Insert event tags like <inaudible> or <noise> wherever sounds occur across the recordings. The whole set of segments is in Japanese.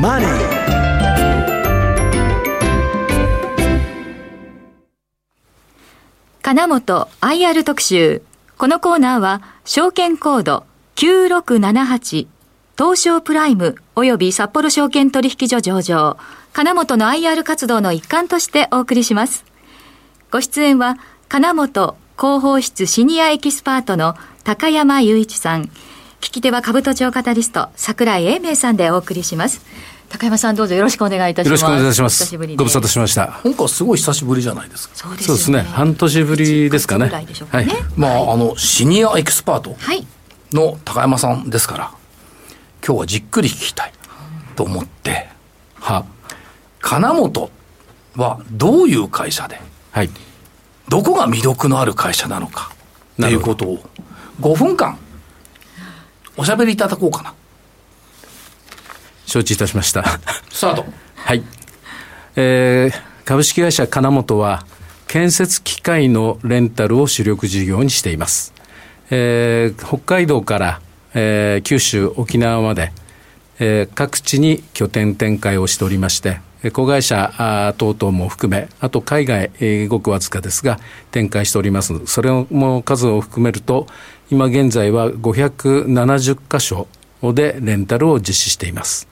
マネー金本 IR 特集。このコーナーは、証券コード9678東証プライム及び札幌証券取引所上場、金本の IR 活動の一環としてお送りします。ご出演は、金本広報室シニアエキスパートの高山雄一さん、聞き手は株都庁カタリスト、桜井英明さんでお送りします。高山さんどうぞよろしくお願いいたします。よろしくお願いいたします。久しぶりですご無沙汰しました。今回すごい久しぶりじゃないですか。そうですね。半年ぶりですかね。はい。まあ、あの、シニアエキスパートはい。の高山さんですから、今日はじっくり聞きたいと思って、は、金本はどういう会社で、はい。どこが魅力のある会社なのか、ってないうことを、5分間、おしゃべりいただこうかな。承知いたしました。スタート。はい。えー株式会社金本は、建設機械のレンタルを主力事業にしています。えー北海道から、えー九州、沖縄まで、えー各地に拠点展開をしておりまして、えー子会社等々も含め、あと海外、えーごくわずかですが、展開しております。それも数を含めると、今現在は570箇所でレンタルを実施しています。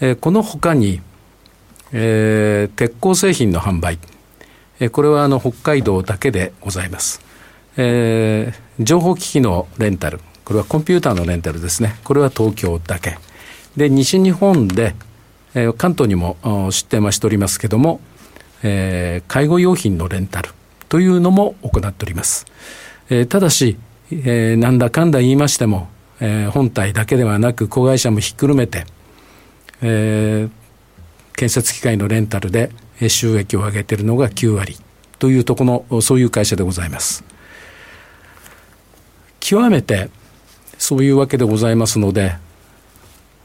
えーこの他に、えー鉄鋼製品の販売、えーこれはあの北海道だけでございます、えー情報機器のレンタル。これはコンピューターのレンタルですね。これは東京だけ。で西日本で、えー関東にも出店はしておりますけども、えー介護用品のレンタル。というのも行っております、えーただし、えーなんだかんだ言いましても、えー本体だけではなく子会社もひっくるめてえー建設機械のレンタルで収益を上げているのが9割というとこのそういう会社でございます。極めてそういうわけでございますので、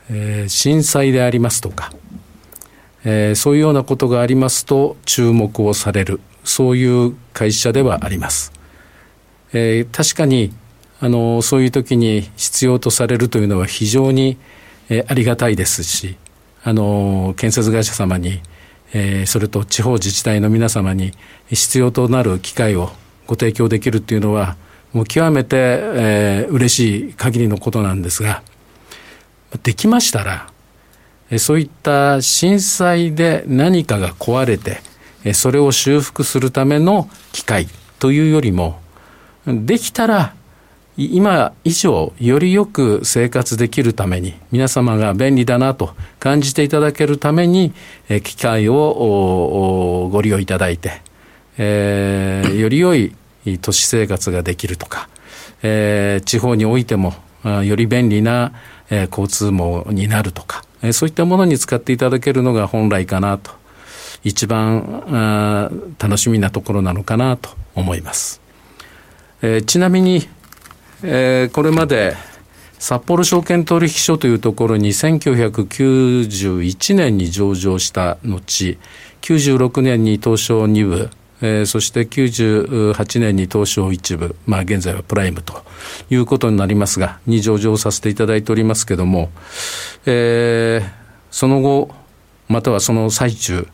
えー震災でありますとか、えーそういうようなことがありますと注目をされるそういう会社ではあります、えー確かにあのそういう時に必要とされるというのは非常に、えーありがたいですしあの建設会社様に、えーそれと地方自治体の皆様に必要となる機会をご提供できるというのはもう極めて、えー嬉しい限りのことなんですができましたらそういった震災で何かが壊れてそれを修復するための機会というよりもできたら今以上よりよく生活できるために皆様が便利だなと感じていただけるために機会をご利用いただいて、えーより良い都市生活ができるとか、えー地方においてもより便利な、交通網になるとか、そういったものに使っていただけるのが本来かなと一番楽しみなところなのかなと思います。えーちなみに、えーこれまで札幌証券取引所というところに1991年に上場した後96年に東証2部、えーそして98年に東証1部、まあ、現在はプライムということになりますがに上場させていただいておりますけども、えーその後またはその最中、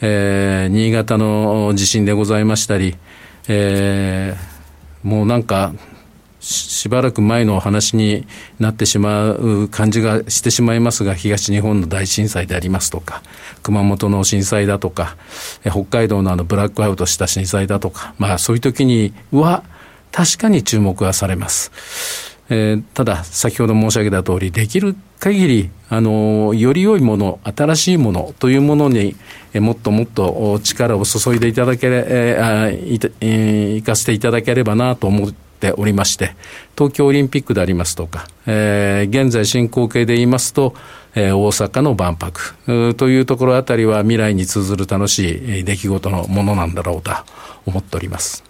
えー新潟の地震でございましたり、えーもうなんかしばらく前の話になってしまう感じがしてしまいますが東日本の大震災でありますとか熊本の震災だとか北海道のあのブラックアウトした震災だとか、まあ、そういう時には確かに注目はされます。えーただ、先ほど申し上げた通り、できる限り、あのーより良いもの、新しいものというものに、えーもっともっと力を注いでいただけれ、えーいえ行かせていただければなと思っておりまして、東京オリンピックでありますとか、えー現在進行形で言いますと、えー大阪の万博というところあたりは未来に通ずる楽しい出来事のものなんだろうと思っております。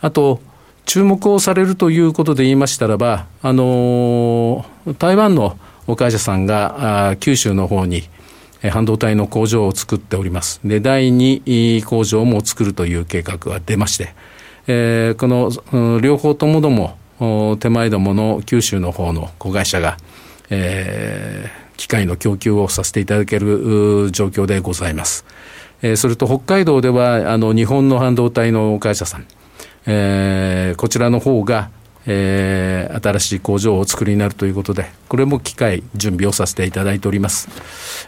あと、注目をされるということで言いましたらば、あのー台湾のお会社さんが九州の方に半導体の工場を作っております。で、第2工場も作るという計画が出まして、えーこの、両方ともども手前どもの九州の方の子会社が、えー機械の供給をさせていただける状況でございます。えー、それと北海道では、あの、日本の半導体の会社さん、えー、こちらの方が、えー、新しい工場をお作りになるということで、これも機械、準備をさせていただいております。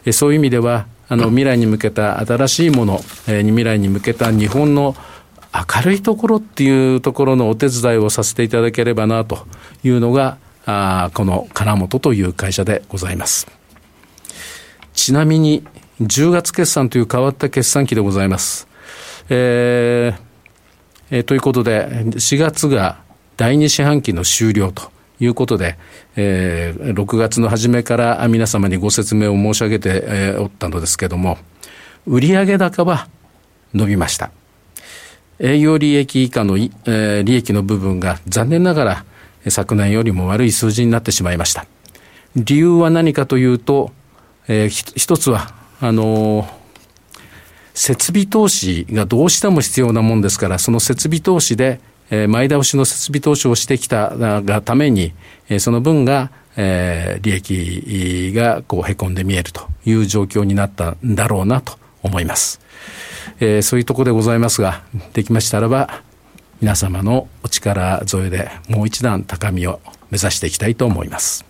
えー、そういう意味では、あの、未来に向けた新しいもの、えー、未来に向けた日本の明るいところっていうところのお手伝いをさせていただければなというのが、あこの金本という会社でございます。ちなみに、10月決算という変わった決算期でございます。えーえー、ということで、4月が第2四半期の終了ということで、えー、6月の初めから皆様にご説明を申し上げて、えー、おったのですけども、売上高は伸びました。営業利益以下の、えー、利益の部分が残念ながら昨年よりも悪い数字になってしまいました。理由は何かというと、えー、一つは、あのー、設備投資がどうしても必要なもんですから、その設備投資で、えー、前倒しの設備投資をしてきたがために、えー、その分が、えー、利益がこう凹んで見えるという状況になったんだろうなと思います。えー、そういうところでございますが、できましたらば、皆様のお力添えでもう一段高みを目指していきたいと思います。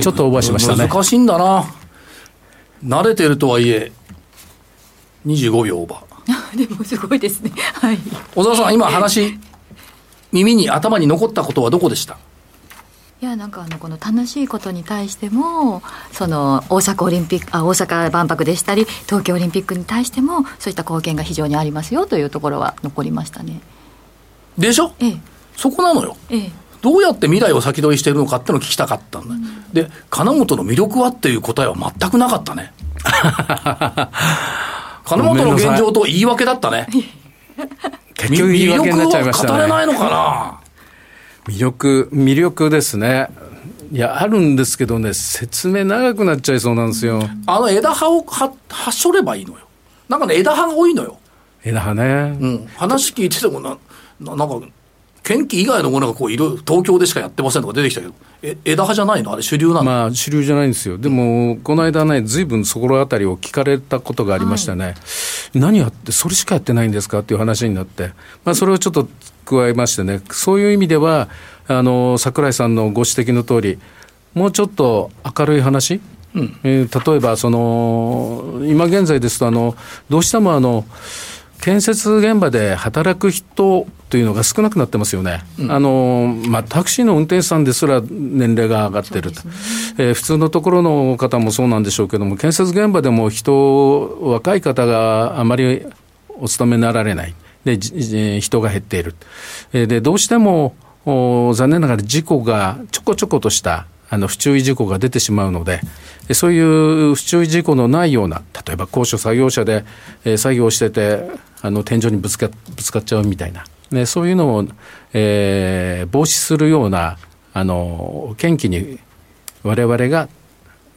ちょっとオーバーしましたね。難しいんだな。慣れてるとはいえ、25秒オーバー。<laughs> でもすごいですね。はい。小沢さん、今話、耳に頭に残ったことはどこでした？いやなんかあのこの楽しいことに対してもその大阪オリンピックあ大阪万博でしたり東京オリンピックに対してもそういった貢献が非常にありますよというところは残りましたね。でしょ、ええ、そこなのよ。ええ。どうやって未来を先取りしているのかっていうのを聞きたかったんだ、うん、で金本の魅力はっていう答えは全くなかったね。<laughs> 金本の現状と言い訳だったね。結局言い訳になっちゃいましたね。語れないのかな？魅力、魅力ですね。いや、あるんですけどね、説明長くなっちゃいそうなんですよ。あの枝葉をは、はしょればいいのよ。なんかね、枝葉が多いのよ。枝葉ね。うん。話聞いててもな、ななんか、研究以外のものがこういろ東京でしかやってませんとか出てきたけど、え枝葉じゃないの？あれ主流なの？まあ主流じゃないんですよ。でも、この間ね、ずいぶんそこら辺りを聞かれたことがありましたね。はい、何やって、それしかやってないんですか？っていう話になって、まあそれをちょっと加えましてね、そういう意味では、あの櫻井さんのご指摘の通り、もうちょっと明るい話、うん。えー、例えばその、今現在ですとあの、どうしてもあの建設現場で働く人というのが少なくなってますよね、うん、あのまあ、タクシーの運転手さんですら年齢が上がってると、ね。えー、普通のところの方もそうなんでしょうけども、建設現場でも人、若い方があまりお勤めになられない。で、人が減っている。で、どうしても、残念ながら事故がちょこちょことしたあの不注意事故が出てしまうので、そういう不注意事故のないような、例えば高所作業車で、えー、作業してて、あの天井にぶつかぶつかっちゃうみたいな、ね、そういうのを、えー、防止するような、あの研究に我々が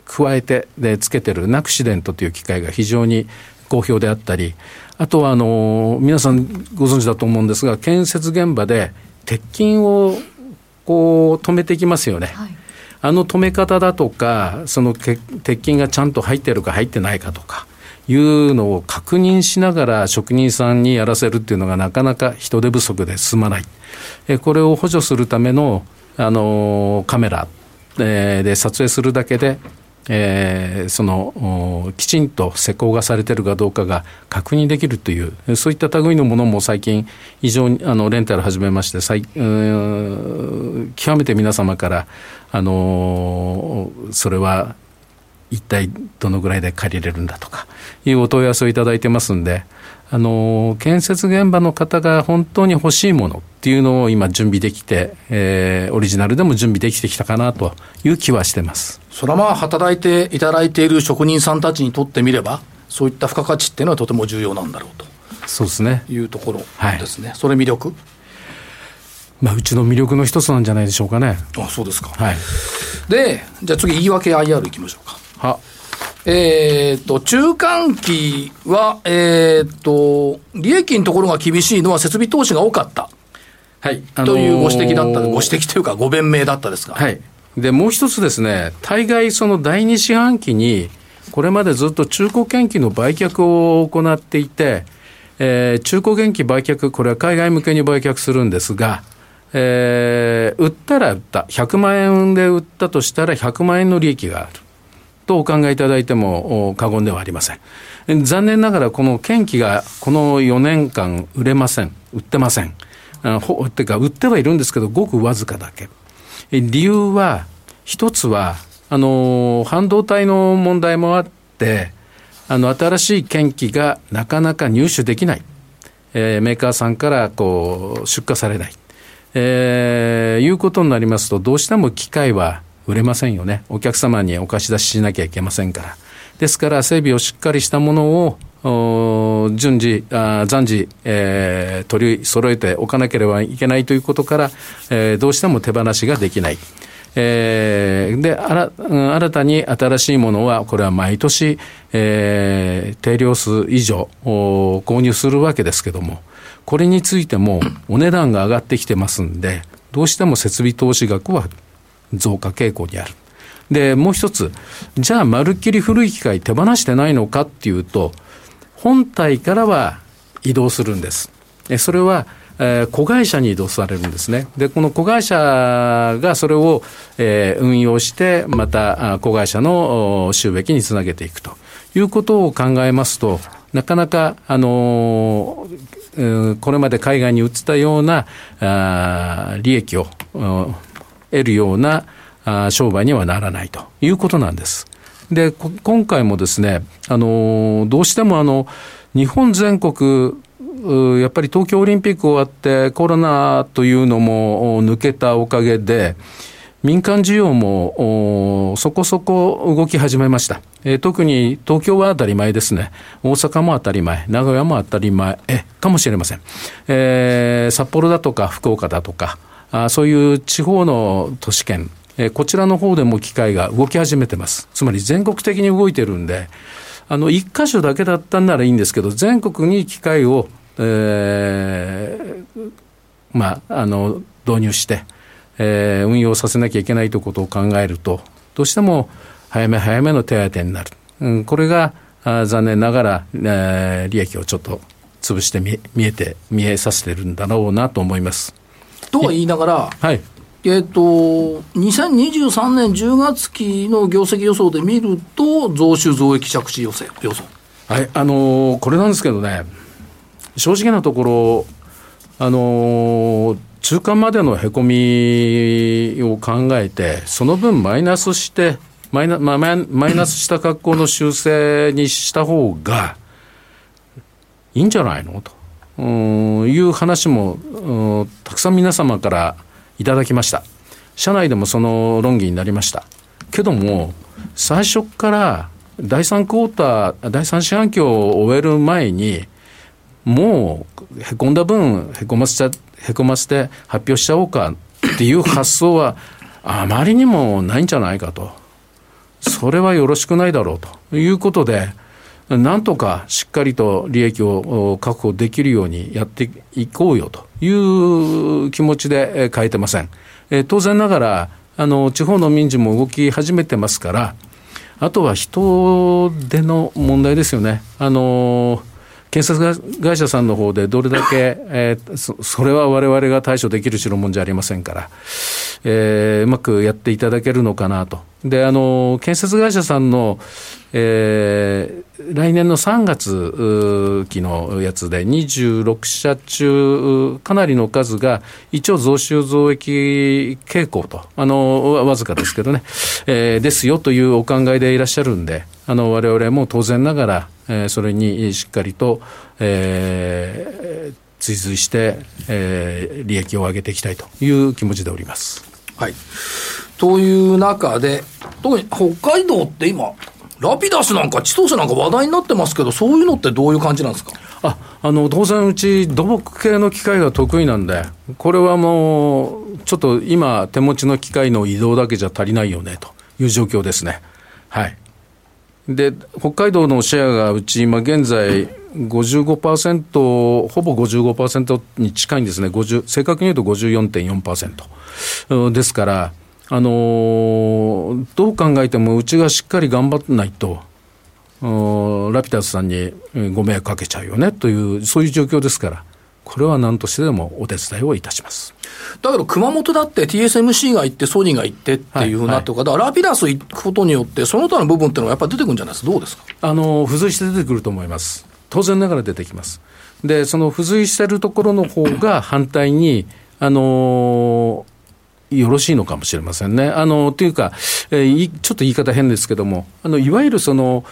加えてでつけてるナクシデントという機械が非常に好評であったり、あとはあの皆さんご存知だと思うんですが、建設現場で鉄筋をこう止めていきますよね。はい、あの止め方だとか、その鉄筋がちゃんと入ってるか入ってないかとか。いうのを確認しながら職人さんにやらせるっていうのがなかなか人手不足で進まない。えこれを補助するための、あのカメラ、えで撮影するだけでえー、そのきちんと施工がされてるかどうかが確認できるというそういった類のものも最近非常にあのレンタル始めまして最極めて皆様からあのそれは一体どのぐらいで借りれるんだとかいうお問い合わせをいただいてますんであの建設現場の方が本当に欲しいものっていうのを今準備できて、えー、オリジナルでも準備できてきたかなという気はしてます。それはまあ働いていただいている職人さんたちにとってみれば、そういった付加価値っていうのはとても重要なんだろうと。そうですね。いうところですね。はい、それ魅力？まあ、うちの魅力の一つなんじゃないでしょうかね。あ、そうですか。はい。で、じゃあ次、言い訳 IR いきましょうか。は。えっ、と、中間期は、えっ、と、利益のところが厳しいのは設備投資が多かった。はい。というご指摘だった、ご指摘というか、ご弁明だったですが。はい。で、もう一つですね、大概その第二四半期に、これまでずっと中古元気の売却を行っていて、えー、中古元気売却、これは海外向けに売却するんですが、えー、売ったら売った、100万円で売ったとしたら100万円の利益がある。とお考えいただいても過言ではありません。残念ながらこの元気がこの4年間売れません。売ってません。あほってか、売ってはいるんですけど、ごくわずかだけ。理由は、一つは、あの、半導体の問題もあって、あの、新しい研機がなかなか入手できない。えー、メーカーさんからこう出荷されない、えー、いうことになりますと、どうしても機械は売れませんよね。お客様にお貸し出ししなきゃいけませんから。ですから、整備をしっかりしたものを、順次、あ暫時、えー、取り揃えておかなければいけないということから、えー、どうしても手放しができない。えー、で、新たに新しいものは、これは毎年、えー、定量数以上購入するわけですけども、これについてもお値段が上がってきてますんで、どうしても設備投資額は増加傾向にある。で、もう一つ、じゃあ、まるっきり古い機械手放してないのかっていうと、本体からは移動するんです。それは、えー、子会社に移動されるんですね。で、この子会社がそれを、えー、運用して、また子会社の収益につなげていくということを考えますと、なかなか、あのー、これまで海外に移ったようなあ利益を得るような商売にはならないということなんです。で、今回もですね、あのどうしてもあの、日本全国やっぱり東京オリンピック終わってコロナというのも抜けたおかげで、民間需要もそこそこ動き始めました。え、特に東京は当たり前ですね。大阪も当たり前、名古屋も当たり前、え、かもしれません。えー、札幌だとか福岡だとか、あそういう地方の都市圏、え、こちらの方でも機械が動き始めてます。つまり全国的に動いてるんで、あの、一箇所だけだったんならいいんですけど、全国に機械をえー、まあ、あの、導入して、えー、運用させなきゃいけないということを考えると、どうしても早め早めの手当てになる。うん、これが、あ残念ながら、えー、利益をちょっと潰して見見えて、見えさせてるんだろうなと思います。とは言いながら、はい。えっと、2023年10月期の業績予想で見ると、増収増益着地予想。はい、あのー、これなんですけどね、正直なところ、あの中間までのへこみを考えて、その分マイナスして、マイナ,、まあ、マイナスした格好の修正にした方がいいんじゃないのという話もたくさん皆様からいただきました。社内でもその論議になりました。けども、最初から第3クォーター、第3四半期を終える前に、もうへこんだ分へこませちゃへこませて発表しちゃおうかっていう発想はあまりにもないんじゃないかと。それはよろしくないだろうということで、なんとかしっかりと利益を確保できるようにやっていこうよという気持ちで変えてません。当然ながら、あの、地方の民事も動き始めてますから、あとは人手の問題ですよね。あの建設会社さんの方でどれだけ、えー、そそれは我々が対処できる代物じゃありませんから、えー、うまくやっていただけるのかなと。で、あの、建設会社さんの、えー、来年の3月期のやつで26社中、かなりの数が一応増収増益傾向と、あの、わずかですけどね、えー、ですよというお考えでいらっしゃるんで、あの、我々も当然ながら、えー、それにしっかりと、えー、追随して、えー、利益を上げていきたいという気持ちでおります。はい。という中で、特に北海道って今、ラピダスなんか、千歳なんか話題になってますけど、そういうのってどういう感じなんですか？ああの当然、うち土木系の機械が得意なんで、これはもう、ちょっと今、手持ちの機械の移動だけじゃ足りないよねという状況ですね。はいで、北海道のシェアがうち今現在55%、ほぼ55%に近いんですね。正確に言うと54.4%ですから、あのー、どう考えてもうちがしっかり頑張ってないと、ラピダスさんにご迷惑かけちゃうよねという、そういう状況ですから、これは何としてでもお手伝いをいたします。だけど、熊本だって TSMC が行って、ソニーが行ってっていうふうになっから、はいはい、ラピダス行くことによって、その他の部分っていうのはやっぱり出てくるんじゃないですか、どうですか？あの付随して出てくると思います。当然ながら出てきます。で、その付随してるところの方が反対に、あのよろしいのかもしれませんね。あの、というか、えー、ちょっと言い方変ですけども、あの、いわゆるその、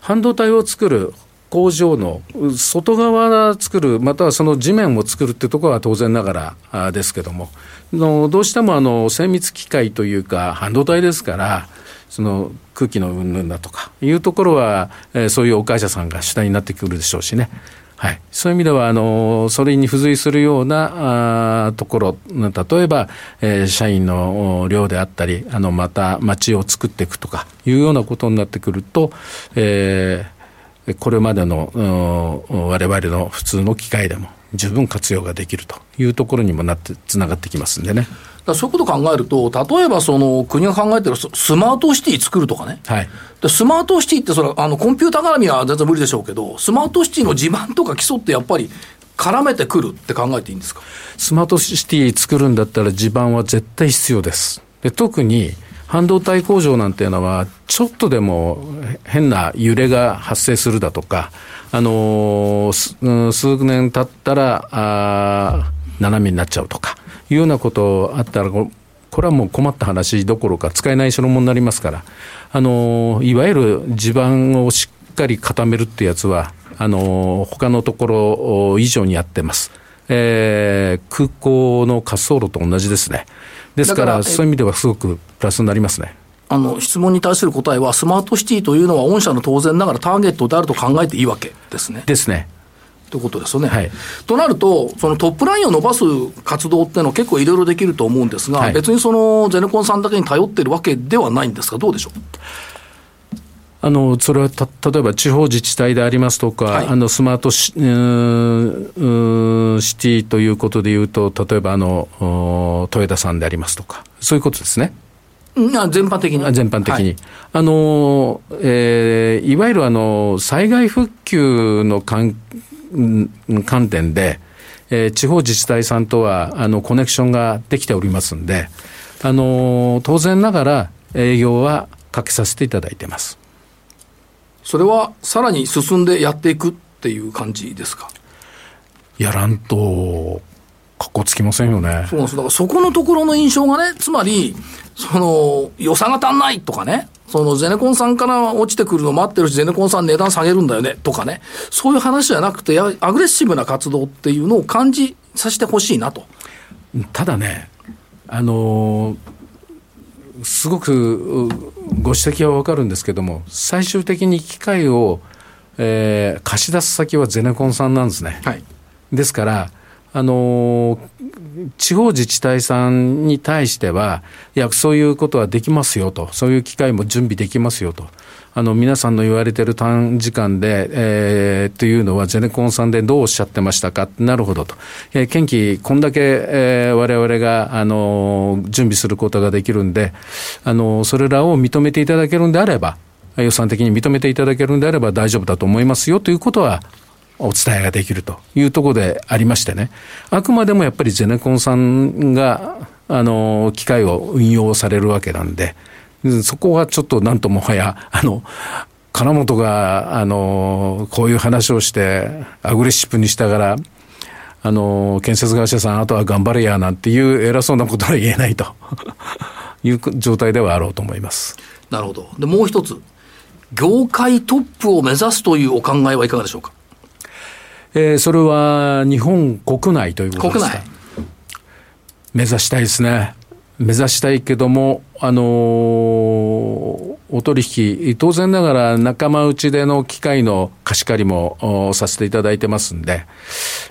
半導体を作る工場の外側作る、またはその地面を作るってところは当然ながらですけども、のどうしてもあの精密機械というか、半導体ですから、その空気の云々だとかいうところは、えー、そういうお会社さんが主体になってくるでしょうしね。はい、そういう意味ではあの、それに付随するようなあところ、例えば、えー、社員の量であったり、あのまた街を作っていくとかいうようなことになってくると、えーこれまでの我々の普通の機械でも十分活用ができるというところにもなってつながってきますんでね。そういうことを考えると、例えばその国が考えてるスマートシティ作るとかね、はい、でスマートシティってそれあのコンピューター絡みは全然無理でしょうけど、スマートシティの地盤とか基礎ってやっぱり絡めてくるって考えていいんですか？スマートシティ作るんだったら地盤は絶対必要です。で特に半導体工場なんていうのは、ちょっとでも変な揺れが発生するだとか、あのー、数年経ったら、あ斜めになっちゃうとか、いうようなことあったら、これはもう困った話どころか使えない代物になりますから、あのー、いわゆる地盤をしっかり固めるってやつは、あのー、他のところ以上にやってます。えー、空港の滑走路と同じですね。ですから、そういう意味ではすごくプラスになりますね。あの質問に対する答えは、スマートシティというのは、御社の当然ながらターゲットであると考えていいわけですね。ですね。ということですよね。はい、となると、そのトップラインを伸ばす活動っていうのは結構いろいろできると思うんですが、はい、別にそのゼネコンさんだけに頼ってるわけではないんですが、どうでしょう？あの、それはた、例えば地方自治体でありますとか、はい、あの、スマートシシティということでいうと、例えばあの、トヨタさんでありますとか、そういうことですね。全般的に。全般的に。はい、あの、えー、いわゆるあの、災害復旧の観観点で、えー、地方自治体さんとは、あの、コネクションができておりますんで、あの、当然ながら営業はかけさせていただいてます。それはさらに進んでやっていくっていう感じですか？やらんと、かっこつきませんよね。そうなんです。だからそこのところの印象がね、つまり、その、予算が足んないとかね、そのゼネコンさんから落ちてくるの待ってるし、ゼネコンさん値段下げるんだよねとかね、そういう話じゃなくて、アグレッシブな活動っていうのを感じさせてほしいなと。ただね、あのーすごくご指摘は分かるんですけども、最終的に機械を、えー、貸し出す先はゼネコンさんなんですね。はい、ですから、あの地方自治体さんに対しては、いや、そういうことはできますよと、そういう機会も準備できますよと。あの、皆さんの言われてる短時間で、えー、というのは、ゼネコンさんでどうおっしゃってましたか？なるほどと。えー、近畿、こんだけ、えー、我々が、あの、準備することができるんで、あの、それらを認めていただけるんであれば、予算的に認めていただけるんであれば大丈夫だと思いますよということは、お伝えができるというところでありましてね、あくまでもやっぱりゼネコンさんが、あの、機械を運用されるわけなんで、そこはちょっとなんともはや、あの、金本が、あの、こういう話をして、アグレッシブにしたから、あの、建設会社さん、あとは頑張れや、なんていう偉そうなことは言えないと <laughs> いう状態ではあろうと思います。なるほど。で、もう一つ。業界トップを目指すというお考えはいかがでしょうか？えー、それは日本国内ということですか？目指したいですね。目指したいけども、あのー、お取引、当然ながら仲間内での機械の貸し借りもさせていただいてますんで、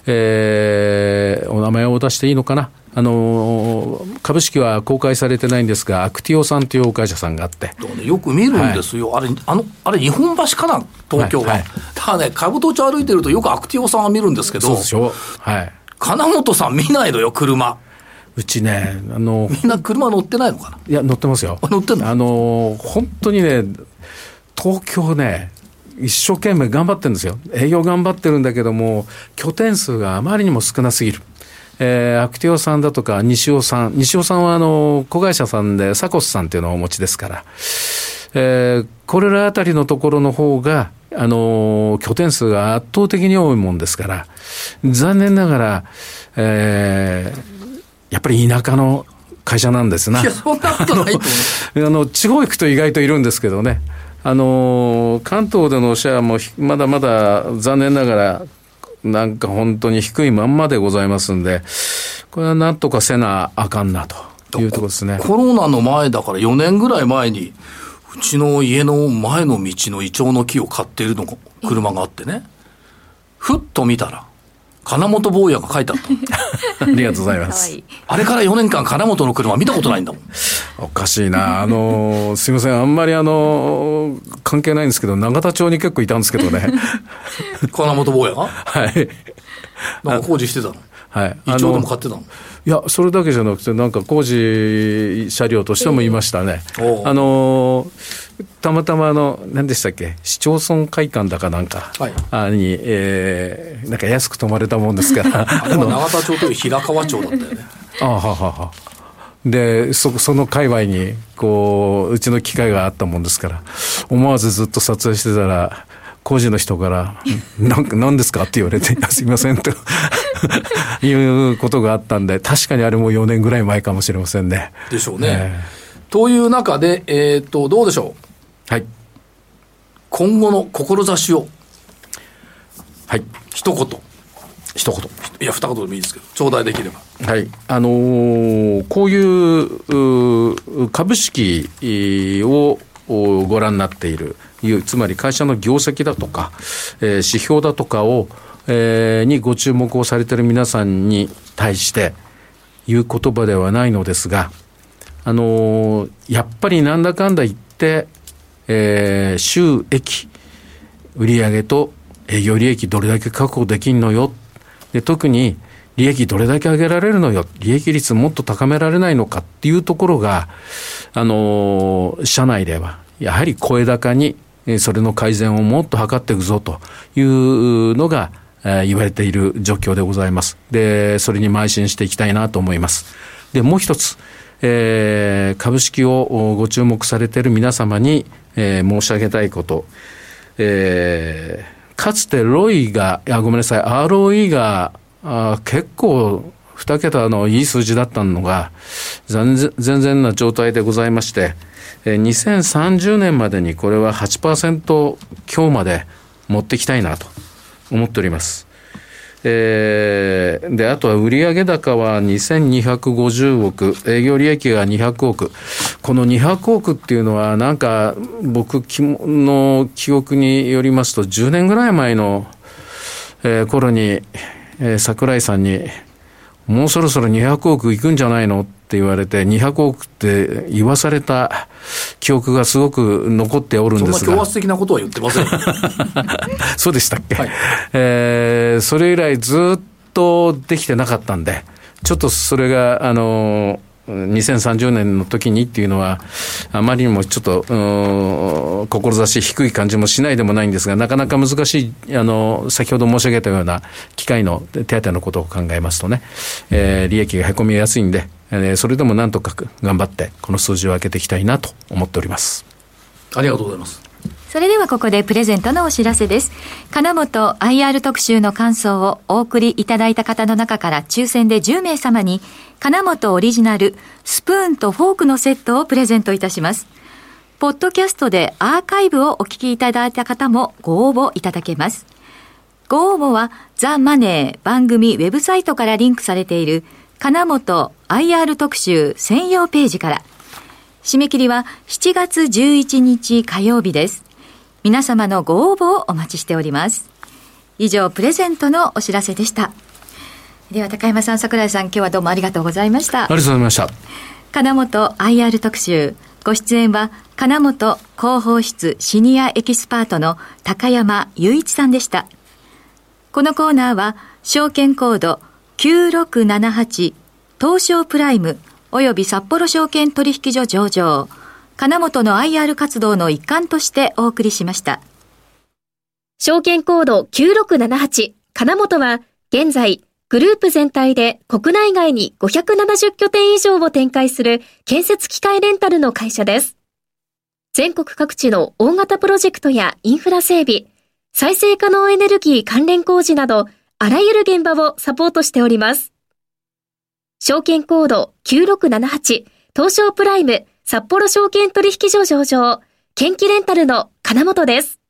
えー、お名前を出していいのかな。あのー、株式は公開されてないんですが、アクティオさんというお会社さんがあって。よく見るんですよ。はい、あれ、あの、あれ日本橋かな？東京は。はいはい、ただね、株都庁歩いてるとよくアクティオさんは見るんですけど。そうでしょ。はい。金本さん見ないのよ、車。うちね、あの、みんな車乗ってないのかな？いや、乗ってますよ。あ乗ってんの？あの、本当にね、東京ね、一生懸命頑張ってるんですよ。営業頑張ってるんだけども、拠点数があまりにも少なすぎる。えー、アクティオさんだとか、西尾さん。西尾さんは、あの、子会社さんで、サコスさんっていうのをお持ちですから。えー、これらあたりのところの方が、あの拠点数が圧倒的に多いもんですから、残念ながら、えー、やっぱり田舎の会社なんですな。いや、そんなことないと思う。<laughs> あの、地方行くと意外といるんですけどね。あの関東でのシェアもまだまだ残念ながら、なんか本当に低いまんまでございますんで、これはなんとかせなあかんなというところですね。コロナの前だから4年ぐらい前に、うちの家の前の道のイチョウの木を買っているの車があってね、ふっと見たら、金本坊やが書いてあった。<laughs> ありがとうございます。あれから4年間金本の車見たことないんだもん。おかしいな。あの、すいません。あんまりあの、関係ないんですけど、永田町に結構いたんですけどね。<laughs> 金本坊やが？はい。なんか工事してたの？はい。イチョウでも買ってたの？いや、それだけじゃなくて、なんか工事車両としてもいましたね。あのたまたまあの、何でしたっけ、市町村会館だかなんか、はい、あに、えー、なんか安く泊まれたもんですから。<laughs> あれは永田町という平川町だったよね。<laughs> あははは。で、そ、その界隈に、こう、うちの機会があったもんですから、思わずずっと撮影してたら、工事の人から「<laughs> なん何ですか?」って言われて「すいません」ということがあったんで確かにあれも4年ぐらい前かもしれませんね。でしょうね。えー、という中で、えー、っとどうでしょう、はい、今後の志を、はい、一言。一言。いや二言でもいいですけど。頂戴できれば。はい。あのー、こういう株式をご覧になっている。いう、つまり会社の業績だとか、えー、指標だとかを、えー、にご注目をされている皆さんに対して言う言葉ではないのですが、あのー、やっぱりなんだかんだ言って、えー、収益、売上と営業利益どれだけ確保できんのよ。で特に利益どれだけ上げられるのよ。利益率もっと高められないのかっていうところが、あのー、社内では、やはり声高にそれの改善をもっと図っていくぞというのが、えー、言われている状況でございます。で、それに邁進していきたいなと思います。で、もう一つ、えー、株式をご注目されている皆様に、えー、申し上げたいこと、えー、かつてロイが、いや、ごめんなさい、ROE があ結構2桁のいい数字だったのが、全然な状態でございまして、2030年までにこれは8%強まで持ってきたいなと思っております。えー、で、あとは売上高は2250億、営業利益が200億。この200億っていうのは、なんか、僕の記憶によりますと、10年ぐらい前の、えー、頃に、えー、桜井さんに、もうそろそろ200億いくんじゃないのっ言われて、200億って言わされた記憶がすごく残っておるんですが。そんな強圧的なことは言ってません。<laughs> そうでしたっけ、はい、えー、それ以来ずっとできてなかったんで、ちょっとそれが、あのー2030年の時にっていうのは、あまりにもちょっと、志低い感じもしないでもないんですが、なかなか難しい、あの、先ほど申し上げたような機械の手当のことを考えますとね、えー、利益がへこみやすいんで、えー、それでもなんとか頑張って、この数字を上げていきたいなと思っております。ありがとうございます。それではここでプレゼントのお知らせです。金本 IR 特集の感想をお送りいただいた方の中から抽選で10名様に、金本オリジナルスプーンとフォークのセットをプレゼントいたします。ポッドキャストでアーカイブをお聞きいただいた方もご応募いただけます。ご応募はザ・マネー番組ウェブサイトからリンクされている金本 IR 特集専用ページから。締め切りは7月11日火曜日です。皆様のご応募をお待ちしております。以上、プレゼントのお知らせでした。では、高山さん、桜井さん、今日はどうもありがとうございました。ありがとうございました。金本 IR 特集。ご出演は、金本広報室シニアエキスパートの高山雄一さんでした。このコーナーは、証券コード9678東証プライム及び札幌証券取引所上場、金本の IR 活動の一環としてお送りしました。証券コード9678金本は現在グループ全体で国内外に570拠点以上を展開する建設機械レンタルの会社です。全国各地の大型プロジェクトやインフラ整備、再生可能エネルギー関連工事など、あらゆる現場をサポートしております。証券コード9678東証プライム札幌証券取引所上場、研機レンタルの金本です。